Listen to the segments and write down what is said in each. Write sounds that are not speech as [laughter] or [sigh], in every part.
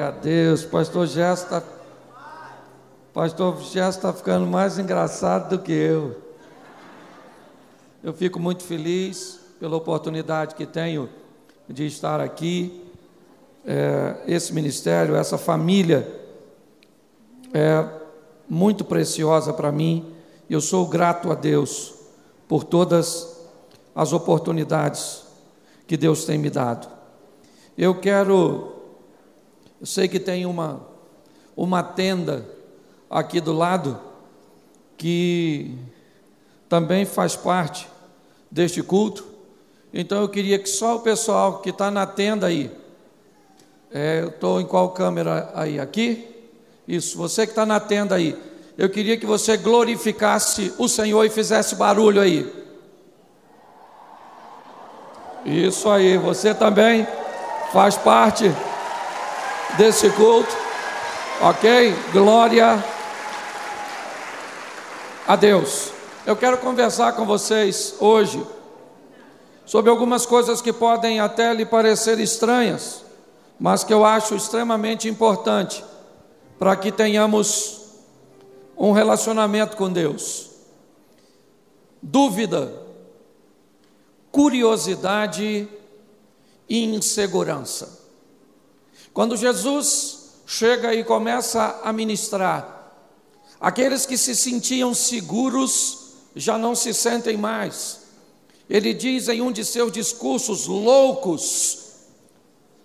Glória a Deus. Pastor Gesto está Pastor Gesto está ficando mais engraçado do que eu. Eu fico muito feliz pela oportunidade que tenho de estar aqui. É, esse ministério, essa família é muito preciosa para mim. Eu sou grato a Deus por todas as oportunidades que Deus tem me dado. Eu quero, eu sei que tem uma, uma tenda aqui do lado que também faz parte deste culto. Então eu queria que só o pessoal que está na tenda aí, é, eu estou em qual câmera aí? Aqui? Isso, você que está na tenda aí, eu queria que você glorificasse o Senhor e fizesse barulho aí. Isso aí, você também faz parte desse culto, ok? Glória a Deus. Eu quero conversar com vocês hoje sobre algumas coisas que podem até lhe parecer estranhas, mas que eu acho extremamente importante para que tenhamos um relacionamento com Deus. Dúvida, curiosidade e insegurança. Quando Jesus chega e começa a ministrar, aqueles que se sentiam seguros já não se sentem mais. Ele diz em um de seus discursos loucos: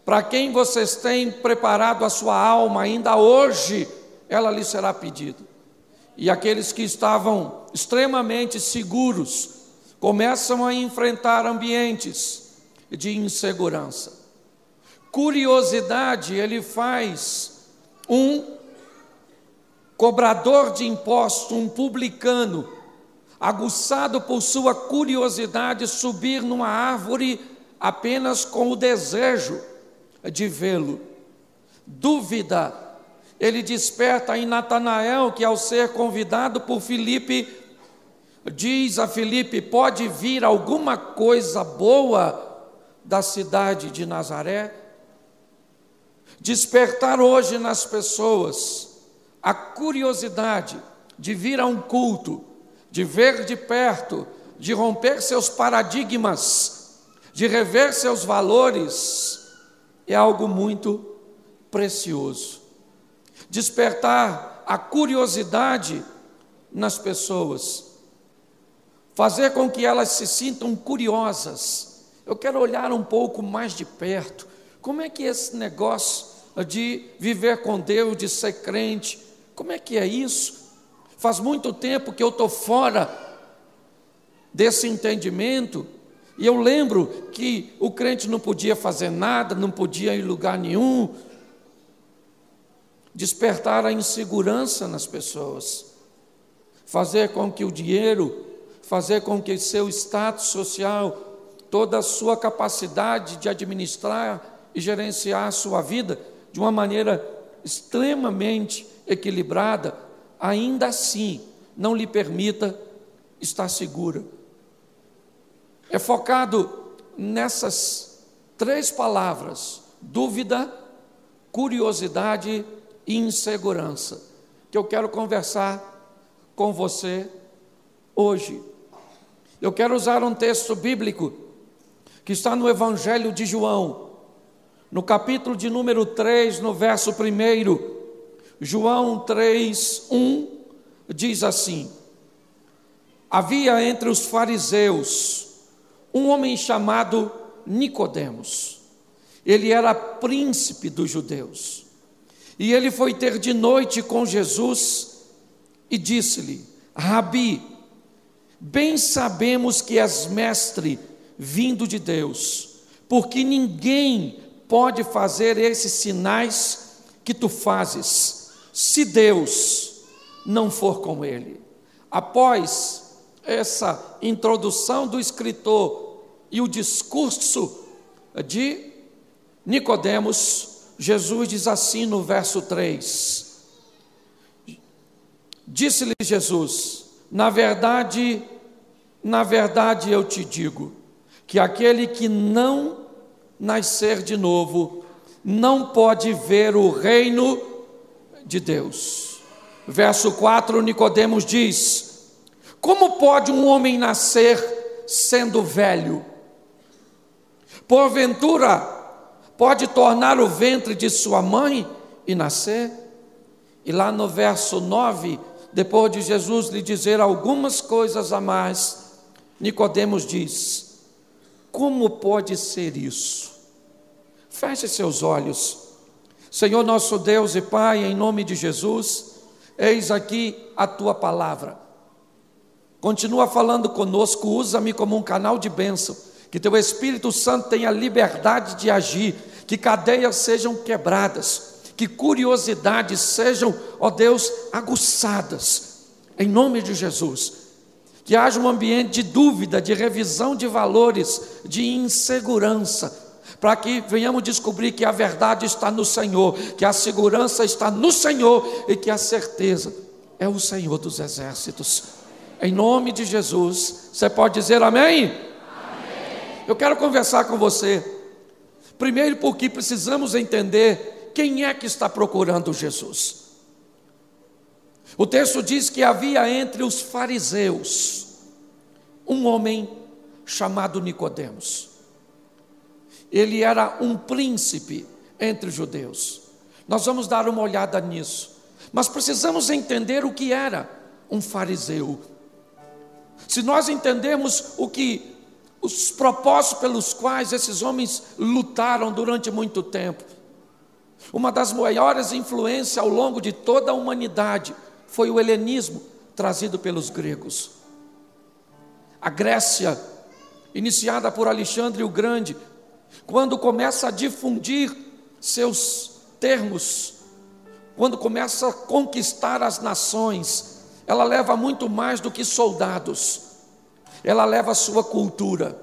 para quem vocês têm preparado a sua alma, ainda hoje ela lhe será pedida. E aqueles que estavam extremamente seguros começam a enfrentar ambientes de insegurança. Curiosidade, ele faz um cobrador de impostos, um publicano, aguçado por sua curiosidade, subir numa árvore apenas com o desejo de vê-lo. Dúvida, ele desperta em Natanael, que ao ser convidado por Filipe, diz a Filipe: pode vir alguma coisa boa da cidade de Nazaré? Despertar hoje nas pessoas a curiosidade de vir a um culto, de ver de perto, de romper seus paradigmas, de rever seus valores, é algo muito precioso. Despertar a curiosidade nas pessoas, fazer com que elas se sintam curiosas. Eu quero olhar um pouco mais de perto. Como é que esse negócio de viver com Deus, de ser crente, como é que é isso? Faz muito tempo que eu estou fora desse entendimento. E eu lembro que o crente não podia fazer nada, não podia ir em lugar nenhum. Despertar a insegurança nas pessoas. Fazer com que o dinheiro, fazer com que seu status social, toda a sua capacidade de administrar e gerenciar a sua vida de uma maneira extremamente equilibrada, ainda assim não lhe permita estar segura. É focado nessas três palavras: dúvida, curiosidade e insegurança, que eu quero conversar com você hoje. Eu quero usar um texto bíblico que está no Evangelho de João, no capítulo de número 3, no verso 1 João 3, 1 diz assim: Havia entre os fariseus um homem chamado Nicodemos. Ele era príncipe dos judeus. E ele foi ter de noite com Jesus e disse-lhe: Rabi, bem sabemos que és mestre vindo de Deus, porque ninguém pode fazer esses sinais que tu fazes se Deus não for com ele. Após essa introdução do escritor e o discurso de Nicodemos, Jesus diz assim no verso 3: Disse-lhe Jesus: Na verdade, na verdade eu te digo, que aquele que não nascer de novo não pode ver o reino de Deus. Verso 4, Nicodemos diz: Como pode um homem nascer sendo velho? Porventura, pode tornar o ventre de sua mãe e nascer? E lá no verso 9, depois de Jesus lhe dizer algumas coisas a mais, Nicodemos diz: Como pode ser isso? Feche seus olhos. Senhor nosso Deus e Pai, em nome de Jesus, eis aqui a tua palavra. Continua falando conosco, usa-me como um canal de bênção, que teu Espírito Santo tenha liberdade de agir, que cadeias sejam quebradas, que curiosidades sejam, ó Deus, aguçadas, em nome de Jesus. Que haja um ambiente de dúvida, de revisão de valores, de insegurança, para que venhamos descobrir que a verdade está no Senhor, que a segurança está no Senhor e que a certeza é o Senhor dos exércitos. Em nome de Jesus, você pode dizer amém? amém? Eu quero conversar com você. Primeiro, porque precisamos entender quem é que está procurando Jesus. O texto diz que havia entre os fariseus um homem chamado Nicodemos ele era um príncipe entre os judeus. Nós vamos dar uma olhada nisso, mas precisamos entender o que era um fariseu. Se nós entendemos o que os propósitos pelos quais esses homens lutaram durante muito tempo, uma das maiores influências ao longo de toda a humanidade foi o helenismo trazido pelos gregos. A Grécia, iniciada por Alexandre o Grande, quando começa a difundir seus termos, quando começa a conquistar as nações, ela leva muito mais do que soldados, ela leva a sua cultura,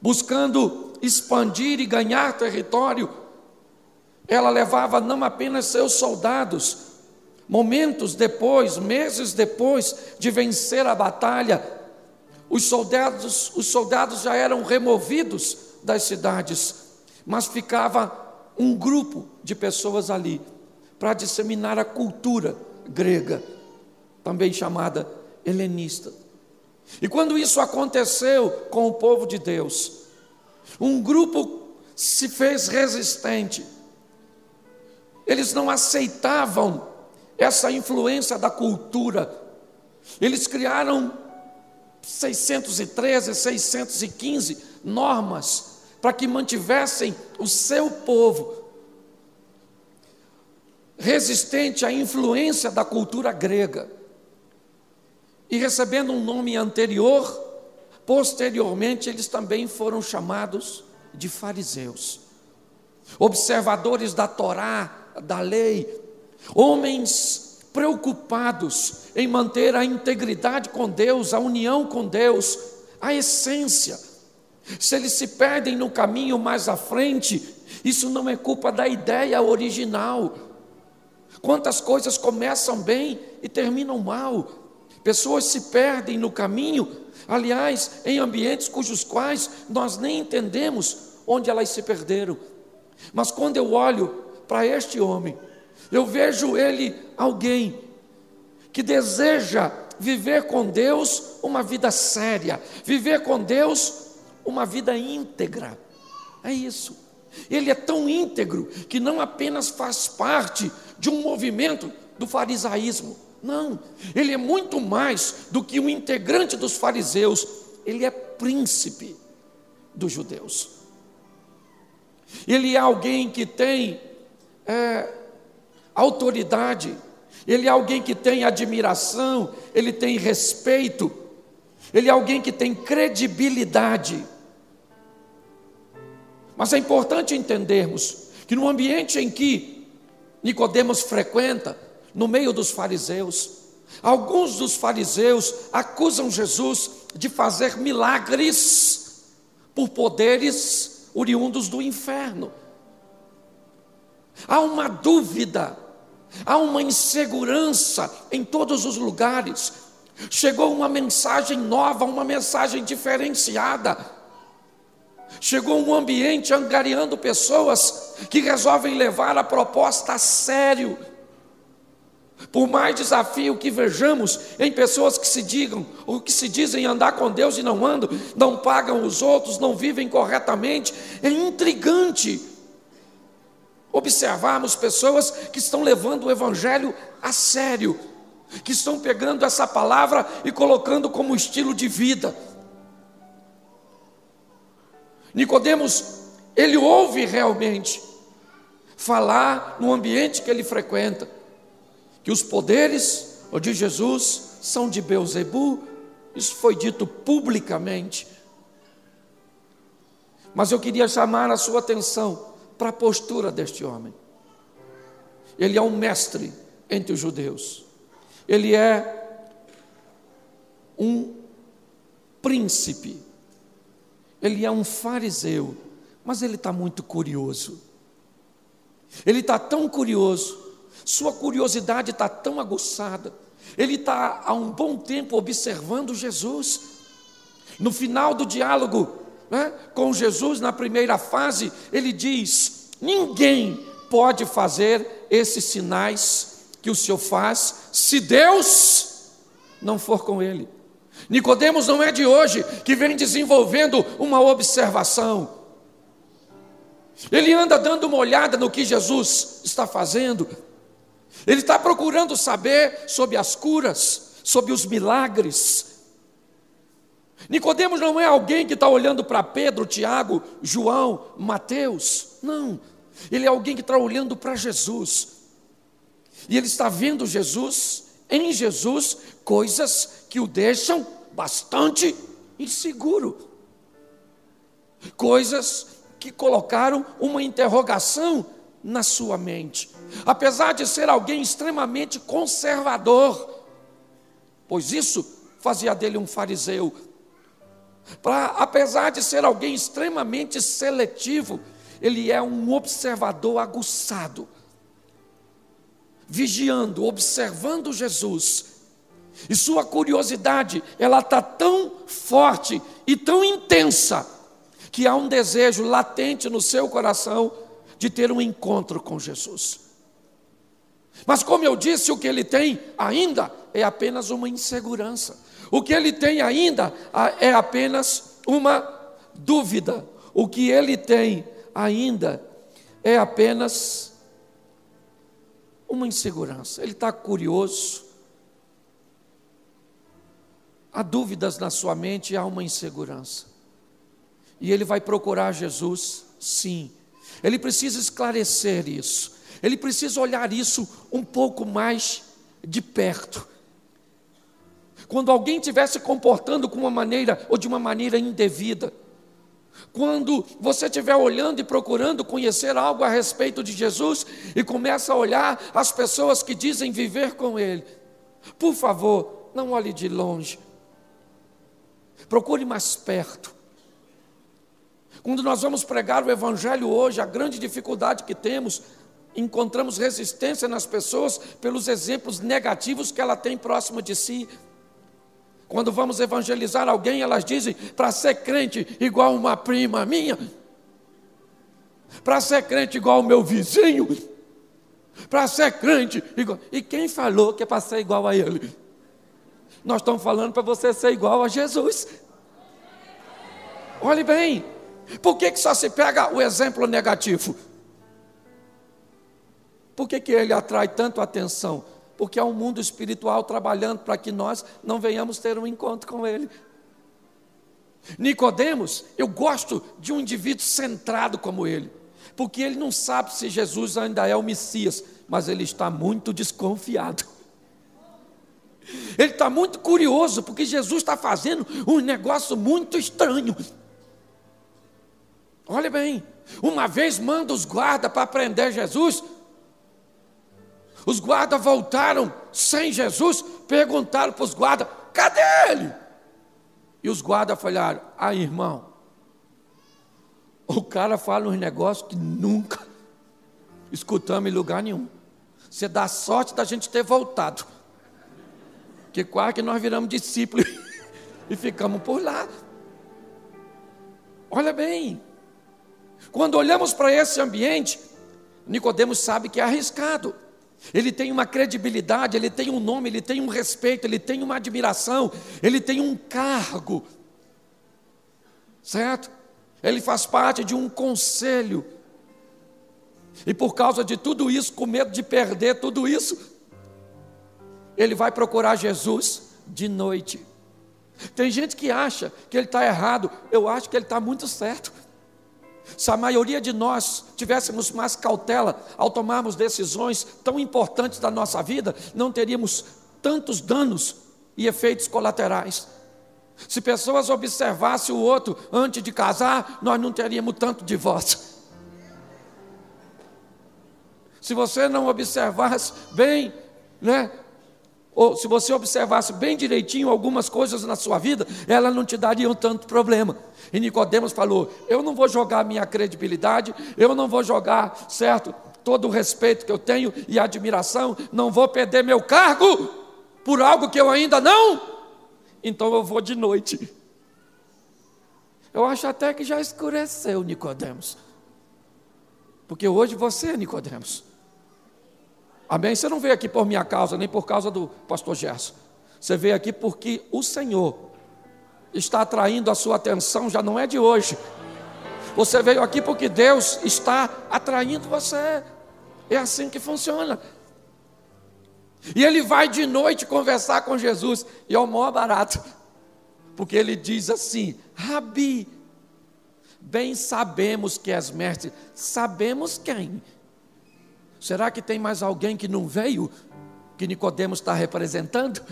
buscando expandir e ganhar território, ela levava não apenas seus soldados, momentos depois, meses depois de vencer a batalha, os soldados, os soldados já eram removidos das cidades, mas ficava um grupo de pessoas ali para disseminar a cultura grega, também chamada helenista. E quando isso aconteceu com o povo de Deus, um grupo se fez resistente. Eles não aceitavam essa influência da cultura. Eles criaram 613, 615 normas para que mantivessem o seu povo resistente à influência da cultura grega. E recebendo um nome anterior, posteriormente eles também foram chamados de fariseus, observadores da Torá, da lei, homens preocupados em manter a integridade com Deus, a união com Deus, a essência. Se eles se perdem no caminho mais à frente, isso não é culpa da ideia original. Quantas coisas começam bem e terminam mal. Pessoas se perdem no caminho, aliás, em ambientes cujos quais nós nem entendemos onde elas se perderam. Mas quando eu olho para este homem, eu vejo ele alguém que deseja viver com Deus uma vida séria, viver com Deus uma vida íntegra. É isso. Ele é tão íntegro que não apenas faz parte de um movimento do farisaísmo. Não, ele é muito mais do que um integrante dos fariseus, ele é príncipe dos judeus. Ele é alguém que tem é, autoridade, ele é alguém que tem admiração, ele tem respeito, ele é alguém que tem credibilidade. Mas é importante entendermos que no ambiente em que Nicodemos frequenta, no meio dos fariseus, alguns dos fariseus acusam Jesus de fazer milagres por poderes oriundos do inferno. Há uma dúvida há uma insegurança em todos os lugares. Chegou uma mensagem nova, uma mensagem diferenciada. Chegou um ambiente angariando pessoas que resolvem levar a proposta a sério. Por mais desafio que vejamos em pessoas que se digam, ou que se dizem andar com Deus e não andam, não pagam os outros, não vivem corretamente, é intrigante observarmos pessoas que estão levando o Evangelho a sério, que estão pegando essa palavra e colocando como estilo de vida. Nicodemos, ele ouve realmente falar no ambiente que ele frequenta, que os poderes de Jesus são de Beuzebu, isso foi dito publicamente. Mas eu queria chamar a sua atenção para a postura deste homem. Ele é um mestre entre os judeus. Ele é um príncipe ele é um fariseu, mas ele está muito curioso. Ele está tão curioso, sua curiosidade está tão aguçada, ele está há um bom tempo observando Jesus. No final do diálogo né, com Jesus, na primeira fase, ele diz: Ninguém pode fazer esses sinais que o Senhor faz se Deus não for com ele. Nicodemos não é de hoje que vem desenvolvendo uma observação. Ele anda dando uma olhada no que Jesus está fazendo. Ele está procurando saber sobre as curas, sobre os milagres. Nicodemos não é alguém que está olhando para Pedro, Tiago, João, Mateus. Não. Ele é alguém que está olhando para Jesus. E ele está vendo Jesus, em Jesus, coisas que o deixam bastante inseguro. Coisas que colocaram uma interrogação na sua mente. Apesar de ser alguém extremamente conservador, pois isso fazia dele um fariseu. Pra, apesar de ser alguém extremamente seletivo, ele é um observador aguçado, vigiando, observando Jesus e sua curiosidade, ela está tão forte e tão intensa, que há um desejo latente no seu coração de ter um encontro com Jesus. Mas, como eu disse, o que ele tem ainda é apenas uma insegurança. O que ele tem ainda é apenas uma dúvida. O que ele tem ainda é apenas uma insegurança. Ele está curioso, Há dúvidas na sua mente há uma insegurança. E ele vai procurar Jesus, sim. Ele precisa esclarecer isso. Ele precisa olhar isso um pouco mais de perto. Quando alguém estiver se comportando com uma maneira ou de uma maneira indevida, quando você estiver olhando e procurando conhecer algo a respeito de Jesus e começa a olhar as pessoas que dizem viver com Ele, por favor, não olhe de longe, Procure mais perto. Quando nós vamos pregar o Evangelho hoje, a grande dificuldade que temos, encontramos resistência nas pessoas pelos exemplos negativos que ela tem próximo de si. Quando vamos evangelizar alguém, elas dizem para ser crente igual uma prima minha, para ser crente igual o meu vizinho, para ser crente igual. E quem falou que é para ser igual a ele? Nós estamos falando para você ser igual a Jesus. Olhe bem, por que, que só se pega o exemplo negativo? Por que, que ele atrai tanto atenção? Porque há um mundo espiritual trabalhando para que nós não venhamos ter um encontro com ele. Nicodemos, eu gosto de um indivíduo centrado como ele, porque ele não sabe se Jesus ainda é o Messias, mas ele está muito desconfiado. Ele está muito curioso, porque Jesus está fazendo um negócio muito estranho. Olha bem, uma vez manda os guardas para prender Jesus. Os guardas voltaram sem Jesus, perguntaram para os guardas: cadê ele? E os guardas falaram: ah, irmão, o cara fala uns negócios que nunca escutamos em lugar nenhum. Você dá sorte da gente ter voltado que quase que nós viramos discípulos [laughs] e ficamos por lá. Olha bem, Quando olhamos para esse ambiente, Nicodemos sabe que é arriscado. Ele tem uma credibilidade, ele tem um nome, ele tem um respeito, ele tem uma admiração, ele tem um cargo. Certo? Ele faz parte de um conselho. E por causa de tudo isso, com medo de perder tudo isso, ele vai procurar Jesus de noite. Tem gente que acha que ele está errado, eu acho que ele está muito certo. Se a maioria de nós tivéssemos mais cautela ao tomarmos decisões tão importantes da nossa vida, não teríamos tantos danos e efeitos colaterais. Se pessoas observassem o outro antes de casar, nós não teríamos tanto divórcio. Se você não observasse bem, né, ou se você observasse bem direitinho algumas coisas na sua vida, elas não te dariam tanto problema. E Nicodemos falou: "Eu não vou jogar minha credibilidade, eu não vou jogar, certo, todo o respeito que eu tenho e admiração, não vou perder meu cargo por algo que eu ainda não. Então eu vou de noite." Eu acho até que já escureceu, Nicodemos. Porque hoje você é Nicodemos. Amém? Você não veio aqui por minha causa, nem por causa do pastor Gerson. Você veio aqui porque o Senhor está atraindo a sua atenção, já não é de hoje. Você veio aqui porque Deus está atraindo você. É assim que funciona. E ele vai de noite conversar com Jesus, e é o maior barato, porque ele diz assim: Rabi, bem sabemos que és mestre, sabemos quem? Será que tem mais alguém que não veio, que Nicodemos está representando?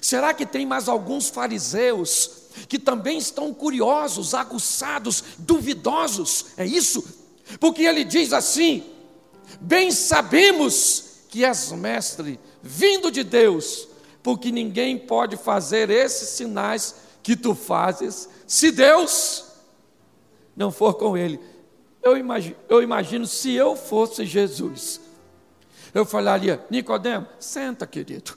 Será que tem mais alguns fariseus que também estão curiosos, aguçados, duvidosos? É isso? Porque ele diz assim: Bem sabemos que és mestre, vindo de Deus, porque ninguém pode fazer esses sinais que tu fazes, se Deus não for com ele. Eu imagino, eu imagino se eu fosse Jesus, eu falaria, Nicodemo, senta, querido.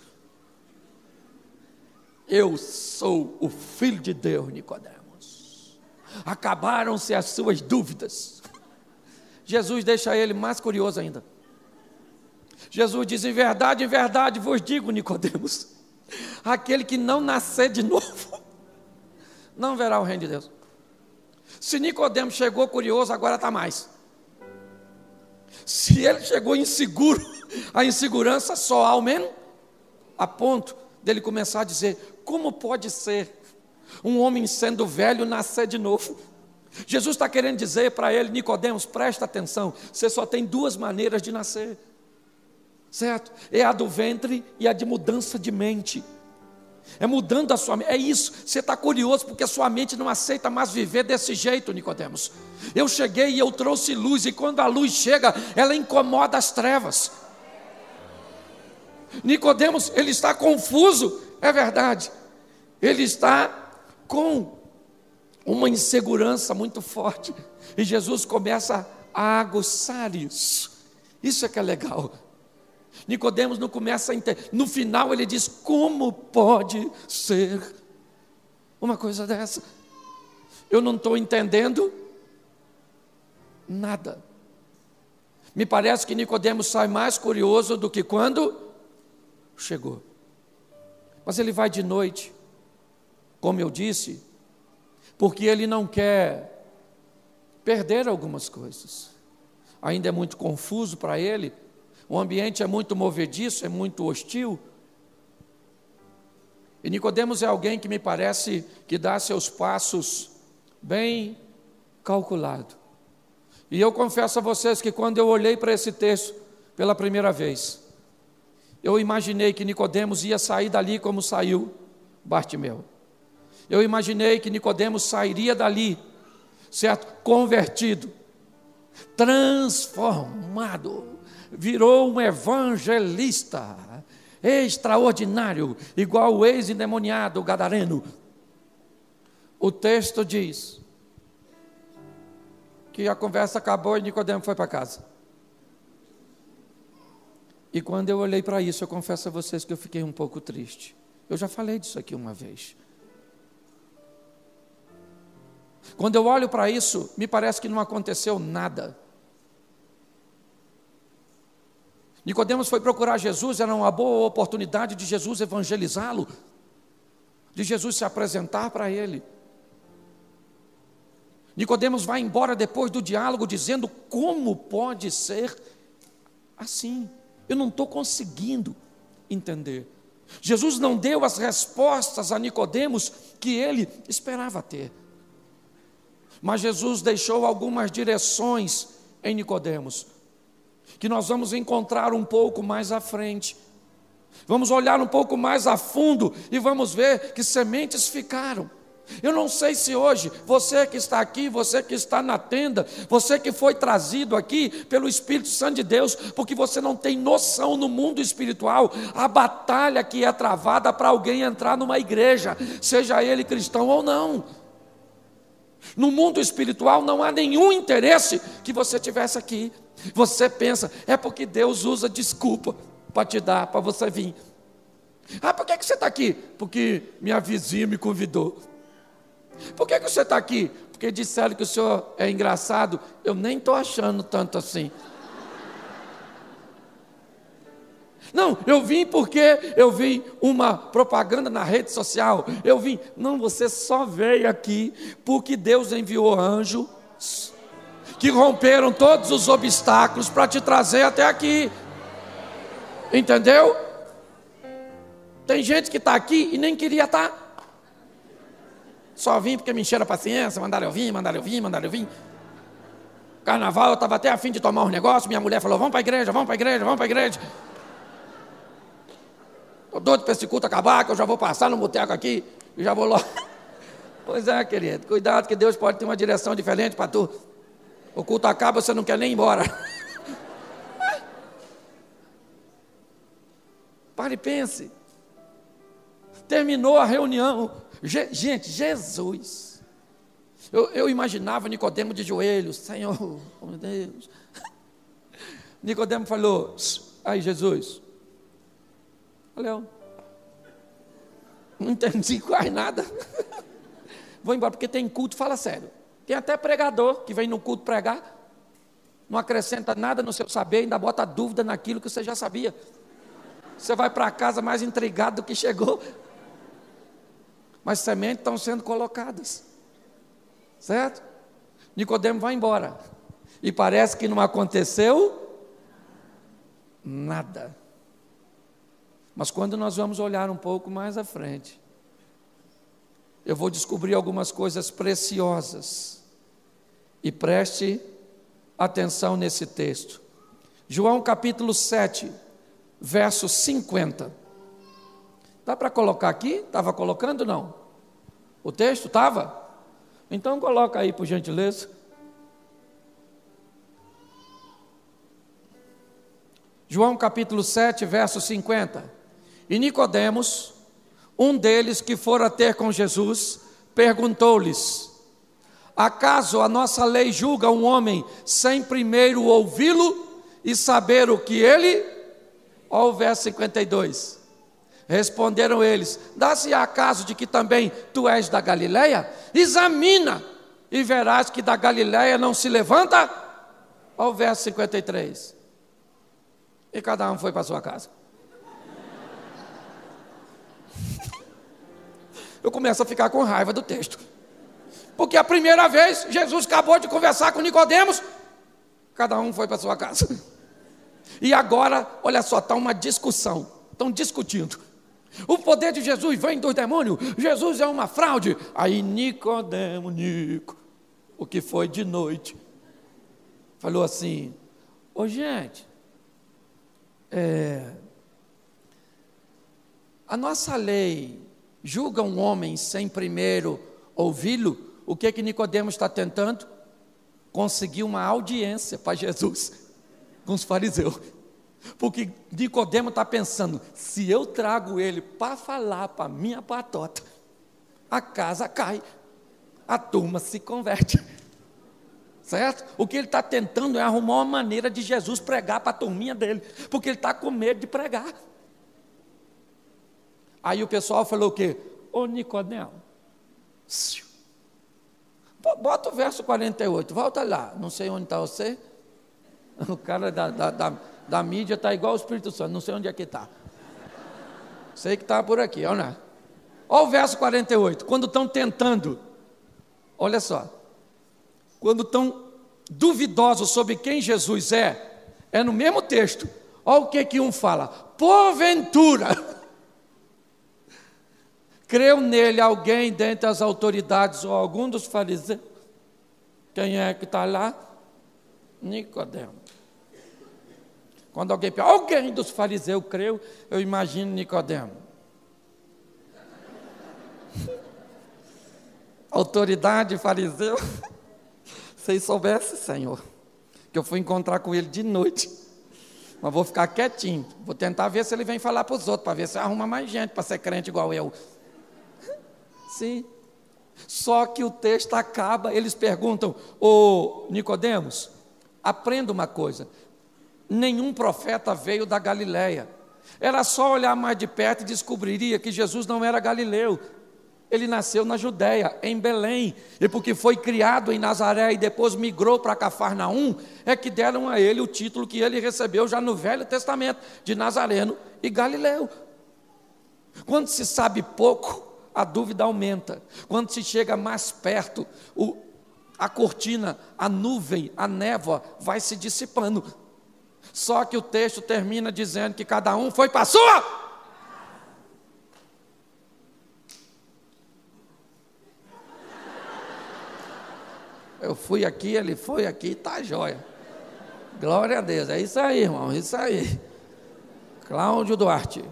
Eu sou o filho de Deus, Nicodemos. Acabaram-se as suas dúvidas. Jesus deixa ele mais curioso ainda. Jesus diz: Em verdade, em verdade vos digo, Nicodemos, aquele que não nascer de novo, não verá o reino de Deus. Se Nicodemos chegou curioso, agora está mais. Se ele chegou inseguro, a insegurança só aumenta, a ponto dele começar a dizer: como pode ser um homem sendo velho nascer de novo? Jesus está querendo dizer para ele, Nicodemos, presta atenção, você só tem duas maneiras de nascer, certo? É a do ventre e a de mudança de mente. É mudando a sua mente. É isso. Você está curioso porque a sua mente não aceita mais viver desse jeito, Nicodemos. Eu cheguei e eu trouxe luz, e quando a luz chega, ela incomoda as trevas. Nicodemos, ele está confuso, é verdade. Ele está com uma insegurança muito forte. E Jesus começa a aguçar isso. Isso é que é legal. Nicodemos não começa a entender. No final ele diz: como pode ser uma coisa dessa? Eu não estou entendendo nada. Me parece que Nicodemos sai mais curioso do que quando chegou. Mas ele vai de noite, como eu disse, porque ele não quer perder algumas coisas. Ainda é muito confuso para ele o ambiente é muito movediço, é muito hostil. E Nicodemos é alguém que me parece que dá seus passos bem calculado. E eu confesso a vocês que quando eu olhei para esse texto pela primeira vez, eu imaginei que Nicodemos ia sair dali como saiu Bartimeu. Eu imaginei que Nicodemos sairia dali, certo? Convertido, transformado virou um evangelista extraordinário, igual o ex-endemoniado gadareno. O texto diz que a conversa acabou e Nicodemo foi para casa. E quando eu olhei para isso, eu confesso a vocês que eu fiquei um pouco triste. Eu já falei disso aqui uma vez. Quando eu olho para isso, me parece que não aconteceu nada. Nicodemos foi procurar Jesus, era uma boa oportunidade de Jesus evangelizá-lo, de Jesus se apresentar para ele. Nicodemos vai embora depois do diálogo dizendo: "Como pode ser assim? Eu não estou conseguindo entender." Jesus não deu as respostas a Nicodemos que ele esperava ter. Mas Jesus deixou algumas direções em Nicodemos que nós vamos encontrar um pouco mais à frente. Vamos olhar um pouco mais a fundo e vamos ver que sementes ficaram. Eu não sei se hoje, você que está aqui, você que está na tenda, você que foi trazido aqui pelo Espírito Santo de Deus, porque você não tem noção no mundo espiritual, a batalha que é travada para alguém entrar numa igreja, seja ele cristão ou não. No mundo espiritual não há nenhum interesse que você tivesse aqui. Você pensa, é porque Deus usa desculpa para te dar, para você vir. Ah, por que, que você está aqui? Porque minha vizinha me convidou. Por que, que você está aqui? Porque disseram que o senhor é engraçado. Eu nem estou achando tanto assim. Não, eu vim porque eu vi uma propaganda na rede social. Eu vim. Não, você só veio aqui porque Deus enviou anjos que romperam todos os obstáculos para te trazer até aqui. Entendeu? Tem gente que está aqui e nem queria estar. Tá. Só vim porque me encheram a paciência, mandaram eu vir, mandaram eu vir, mandaram eu vir. Carnaval, eu estava até afim de tomar um negócio, minha mulher falou, vamos para a igreja, vamos para a igreja, vamos para a igreja. Estou doido para esse culto acabar, que eu já vou passar no boteco aqui e já vou logo. [laughs] Pois é, querido, cuidado que Deus pode ter uma direção diferente para tu. O culto acaba, você não quer nem ir embora. [laughs] Pare e pense. Terminou a reunião. Je, gente, Jesus. Eu, eu imaginava Nicodemo de joelhos, Senhor, oh [laughs] meu Deus. Nicodemo falou, aí Jesus. Valeu. Não entendi quase nada. [laughs] Vou embora, porque tem culto, fala sério. Tem até pregador que vem no culto pregar, não acrescenta nada no seu saber, ainda bota dúvida naquilo que você já sabia. Você vai para casa mais intrigado do que chegou. Mas sementes estão sendo colocadas. Certo? Nicodemo vai embora. E parece que não aconteceu nada. Mas quando nós vamos olhar um pouco mais à frente, eu vou descobrir algumas coisas preciosas. E preste atenção nesse texto. João capítulo 7, verso 50. Dá para colocar aqui? Estava colocando não? O texto estava? Então coloca aí, por gentileza. João capítulo 7, verso 50. E Nicodemos, um deles que fora ter com Jesus, perguntou-lhes: Acaso a nossa lei julga um homem sem primeiro ouvi-lo e saber o que ele? Olha o verso 52. Responderam eles: Dá-se acaso de que também tu és da Galileia? Examina e verás que da Galileia não se levanta. Olha o verso 53. E cada um foi para sua casa. eu começo a ficar com raiva do texto. Porque a primeira vez Jesus acabou de conversar com Nicodemos, cada um foi para sua casa. E agora, olha só, está uma discussão, estão discutindo. O poder de Jesus vem dos demônios, Jesus é uma fraude. Aí Nicodemo, Nico, o que foi de noite, falou assim: Ô gente, é, a nossa lei julga um homem sem primeiro ouvi-lo, o que que Nicodemos está tentando? Conseguir uma audiência para Jesus com os fariseus. Porque Nicodemo está pensando, se eu trago ele para falar para minha patota, a casa cai, a turma se converte. Certo? O que ele está tentando é arrumar uma maneira de Jesus pregar para a turminha dele, porque ele está com medo de pregar. Aí o pessoal falou o quê? Ô Nicodemo, Bota o verso 48, volta lá. Não sei onde está você. [laughs] O cara da, da, da, da mídia está igual o Espírito Santo, não sei onde é que está. Sei que está por aqui, olha. Olha o verso 48, quando estão tentando, olha só, quando estão duvidosos sobre quem Jesus é, é no mesmo texto. Olha o que, que um fala: porventura, [laughs] creu nele alguém dentre as autoridades ou algum dos fariseus? Quem é que está lá? Nicodemo. Quando alguém pergunta, alguém dos fariseus creu, eu imagino Nicodemo. [laughs] Autoridade fariseu. [laughs] Vocês soubessem, Senhor, que eu fui encontrar com ele de noite. Mas vou ficar quietinho. Vou tentar ver se ele vem falar para os outros, para ver se arruma mais gente para ser crente igual eu. [laughs] Sim. Só que o texto acaba, eles perguntam, ô Nicodemos, aprenda uma coisa nenhum profeta veio da Galiléia. Era só olhar mais de perto e descobriria que Jesus não era galileu. Ele nasceu na Judéia, em Belém, e porque foi criado em Nazaré e depois migrou para Cafarnaum, é que deram a ele o título que ele recebeu já no Velho Testamento, de Nazareno e Galileu. Quando se sabe pouco, a dúvida aumenta. Quando se chega mais perto, o, a cortina, a nuvem, a névoa vai se dissipando. Só que o texto termina dizendo que cada um foi para a sua. Eu fui aqui, ele foi aqui, está jóia. Glória a Deus, é isso aí, irmão, é isso aí. Cláudio Duarte.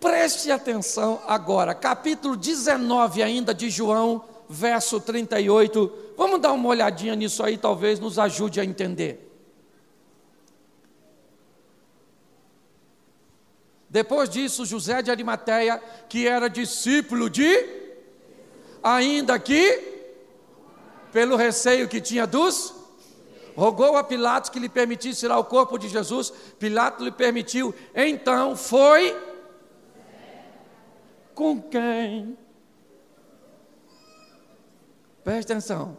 Preste atenção agora, capítulo 19 ainda de João, verso 38. Vamos dar uma olhadinha nisso aí, talvez nos ajude a entender. Depois disso, José de Arimateia, que era discípulo de, ainda que, pelo receio que tinha dos, rogou a Pilatos que lhe permitisse tirar o corpo de Jesus. Pilatos lhe permitiu. Então foi com quem Preste atenção.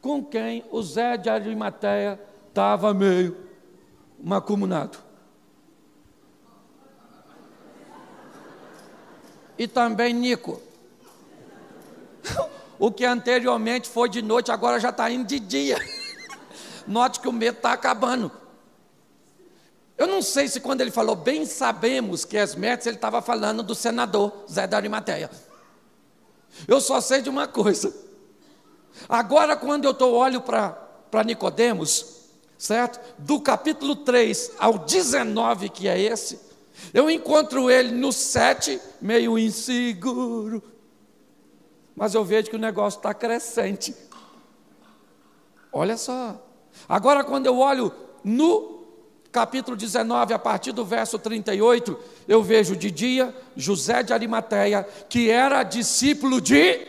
Com quem o Zé de Arimateia estava meio macumunado. E também Nico. [laughs] O que anteriormente foi de noite, agora já está indo de dia. [laughs] Note que o medo está acabando. Eu não sei se quando ele falou, bem sabemos que as metas, ele estava falando do senador Zé da Arimateia. Eu só sei de uma coisa Agora, quando eu tô, olho para Nicodemos, certo? Do capítulo 3 ao 19, que é esse, eu encontro ele no 7, meio inseguro. Mas eu vejo que o negócio está crescente. Olha só. Agora, quando eu olho no capítulo 19, a partir do verso 38, eu vejo de dia José de Arimateia, que era discípulo de,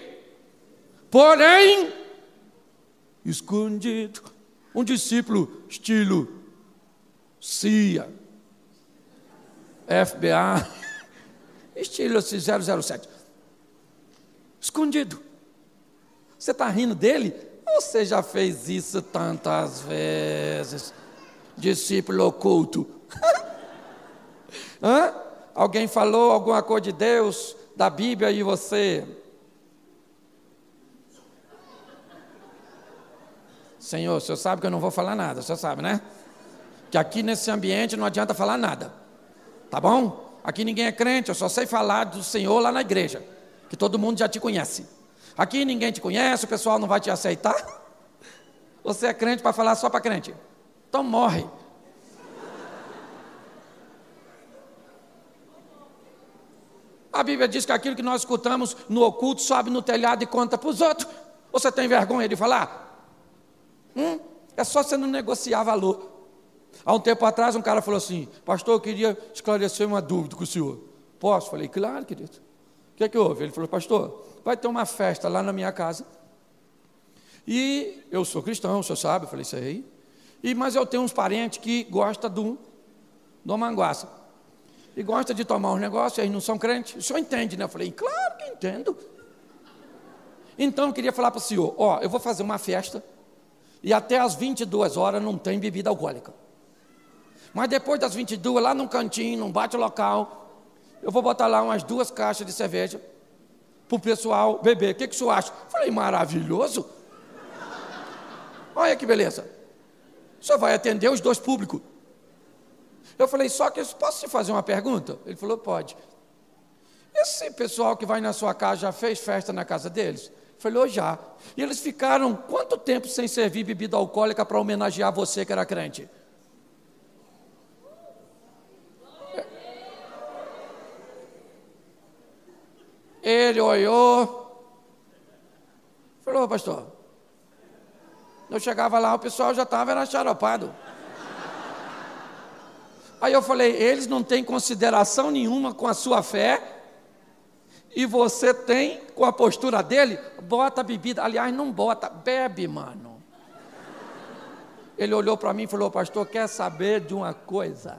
porém, escondido. Um discípulo estilo CIA, FBA, [laughs] estilo 007. Escondido. Você está rindo dele? Você já fez isso tantas vezes? Discípulo oculto. [laughs] Hã? Alguém falou alguma coisa de Deus, da Bíblia e você Senhor, o senhor sabe que eu não vou falar nada, o senhor sabe, né? Que aqui nesse ambiente não adianta falar nada, tá bom? Aqui ninguém é crente, eu só sei falar do Senhor lá na igreja, que todo mundo já te conhece. Aqui ninguém te conhece, o pessoal não vai te aceitar. Você é crente para falar só para crente. Então morre. A Bíblia diz que aquilo que nós escutamos no oculto sobe no telhado e conta para os outros. Você tem vergonha de falar? Hum, é só você não negociar valor. Há um tempo atrás, um cara falou assim: Pastor, eu queria esclarecer uma dúvida com o senhor. Posso? Falei: Claro, querido. O que é que houve? Ele falou: Pastor, vai ter uma festa lá na minha casa. E eu sou cristão, o senhor sabe. Eu falei: Isso aí. E, mas eu tenho uns parentes que gostam do, do manguaça. e gosta de tomar um negócio, aí não são crentes. O senhor entende, né? Eu falei, claro que entendo. Então eu queria falar para o senhor: ó, eu vou fazer uma festa e até às 22 horas não tem bebida alcoólica. Mas depois das 22, lá num cantinho, num bate local, eu vou botar lá umas duas caixas de cerveja para o pessoal beber. O que, que o senhor acha? Falei, maravilhoso. Olha que beleza. O senhor vai atender os dois públicos. Eu falei, só que posso te fazer uma pergunta? Ele falou, pode. Esse pessoal que vai na sua casa já fez festa na casa deles? Falou, já. E eles ficaram quanto tempo sem servir bebida alcoólica para homenagear você que era crente? Ele olhou, falou, pastor. Eu chegava lá, o pessoal já estava xaropado. Aí eu falei, eles não têm consideração nenhuma com a sua fé, e você tem com a postura dele, bota a bebida. Aliás, não bota, bebe, mano. Ele olhou para mim e falou, pastor, quer saber de uma coisa?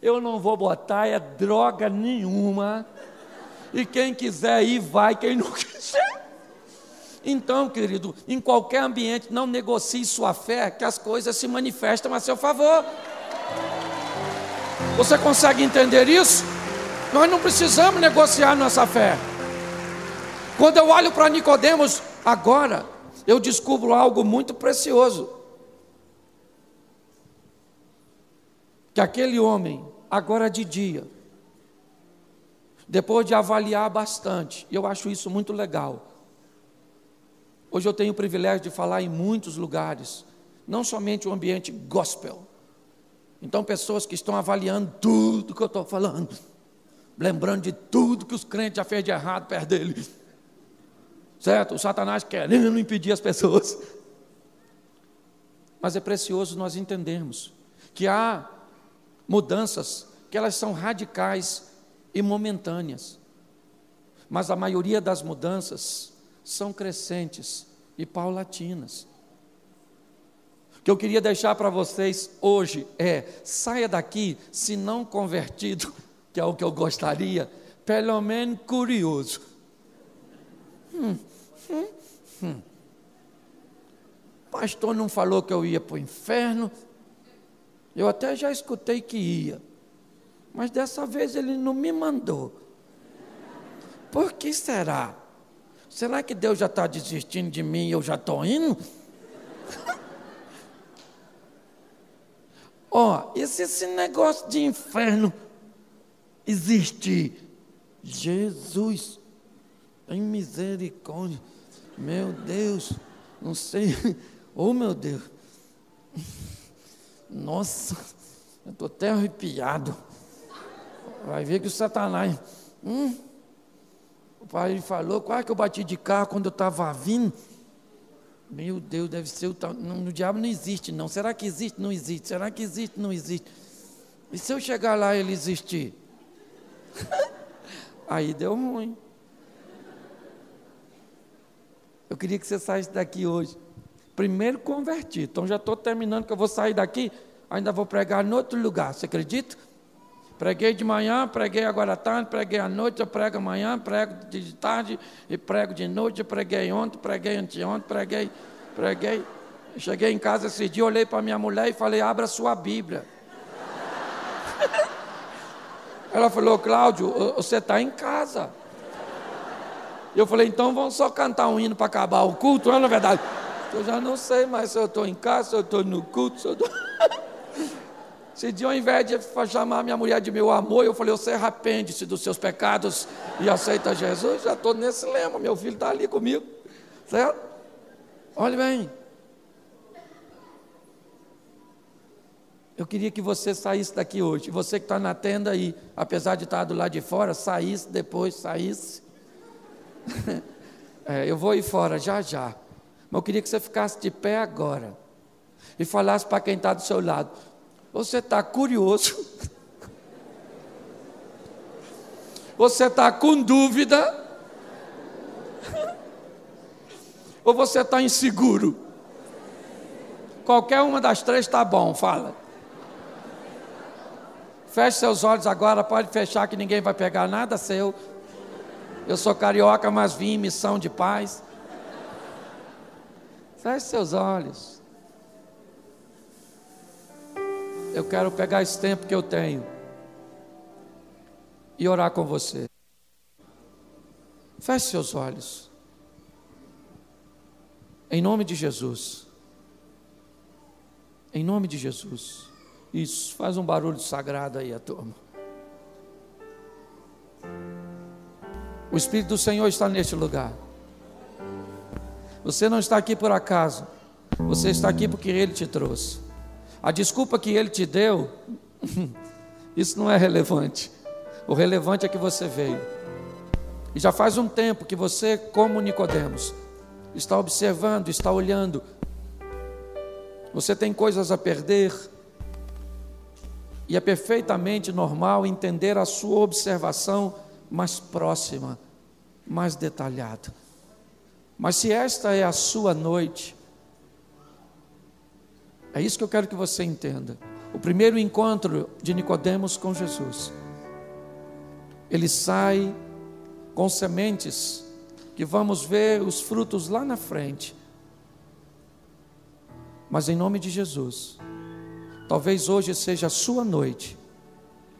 Eu não vou botar é droga nenhuma e quem quiser ir, vai, quem não [laughs] quiser. Então, querido, em qualquer ambiente, não negocie sua fé, que as coisas se manifestam a seu favor. Você consegue entender isso? Nós não precisamos negociar nossa fé. Quando eu olho para Nicodemos agora, eu descubro algo muito precioso. Que aquele homem, agora de dia, depois de avaliar bastante, eu acho isso muito legal. Hoje eu tenho o privilégio de falar em muitos lugares, não somente o ambiente gospel. Então, pessoas que estão avaliando tudo que eu estou falando, lembrando de tudo que os crentes já fez de errado perto dele. Certo? O Satanás querendo impedir as pessoas. Mas é precioso nós entendermos que há mudanças que elas são radicais e momentâneas. Mas a maioria das mudanças são crescentes e paulatinas. O que eu queria deixar para vocês hoje é: saia daqui, se não convertido, [laughs] que é o que eu gostaria, pelo menos curioso. Hum, hum, hum. Pastor não falou que eu ia para o inferno. Eu até já escutei que ia. Mas dessa vez ele não me mandou. Por que será? Será que Deus já está desistindo de mim e eu já estou indo? [laughs] Ó, oh, e se esse negócio de inferno existir? Jesus, tem misericórdia. Meu Deus, não sei. Oh, meu Deus. Nossa, eu estou até arrepiado. Vai ver que o Satanás. Hum, o pai falou, quase que eu bati de carro quando eu estava vindo. Meu Deus, deve ser o tal. Não, o diabo não existe, não. Será que existe? Não existe. Será que existe? Não existe. E se eu chegar lá e ele existir? [laughs] Aí deu ruim. Eu queria que você saísse daqui hoje. Primeiro convertido. Então já estou terminando que eu vou sair daqui. Ainda vou pregar em outro lugar. Você acredita? Preguei de manhã, preguei agora à tarde, preguei à noite, eu prego amanhã, prego de tarde e prego de noite, preguei ontem, preguei anteontem, preguei, preguei. Cheguei em casa esse dia, olhei para minha mulher e falei, abra sua Bíblia. [laughs] Ela falou, Cláudio, você está em casa. Eu falei, então vamos só cantar um hino para acabar o culto, não é verdade? Eu já não sei mais se eu estou em casa, se eu estou no culto, se eu estou... Esse dia, ao invés de chamar minha mulher de meu amor, eu falei: Você arrepende-se dos seus pecados e aceita Jesus. Já estou nesse lema, meu filho está ali comigo. Certo? Olha bem. Eu queria que você saísse daqui hoje. Você que está na tenda aí, apesar de estar do lado de fora, saísse depois, saísse. [laughs] é, eu vou ir fora já já. Mas eu queria que você ficasse de pé agora e falasse para quem está do seu lado: você está curioso? [laughs] Você está com dúvida? [laughs] Ou você está inseguro? Qualquer uma das três está bom, fala. Feche seus olhos agora, pode fechar que ninguém vai pegar nada seu. Eu sou carioca, mas vim em missão de paz. Feche seus olhos. Eu quero pegar esse tempo que eu tenho e orar com você. Feche seus olhos. Em nome de Jesus. Em nome de Jesus. Isso, faz um barulho sagrado aí a turma. O Espírito do Senhor está neste lugar. Você não está aqui por acaso. Você está aqui porque Ele te trouxe. A desculpa que Ele te deu, [laughs] isso não é relevante. O relevante é que você veio. E já faz um tempo que você, como Nicodemos, está observando, está olhando. Você tem coisas a perder. E é perfeitamente normal entender a sua observação mais próxima, mais detalhada. Mas se esta é a sua noite, é isso que eu quero que você entenda. O primeiro encontro de Nicodemos com Jesus ele sai com sementes que vamos ver os frutos lá na frente. Mas em nome de Jesus, talvez hoje seja a sua noite,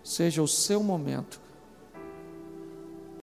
seja o seu momento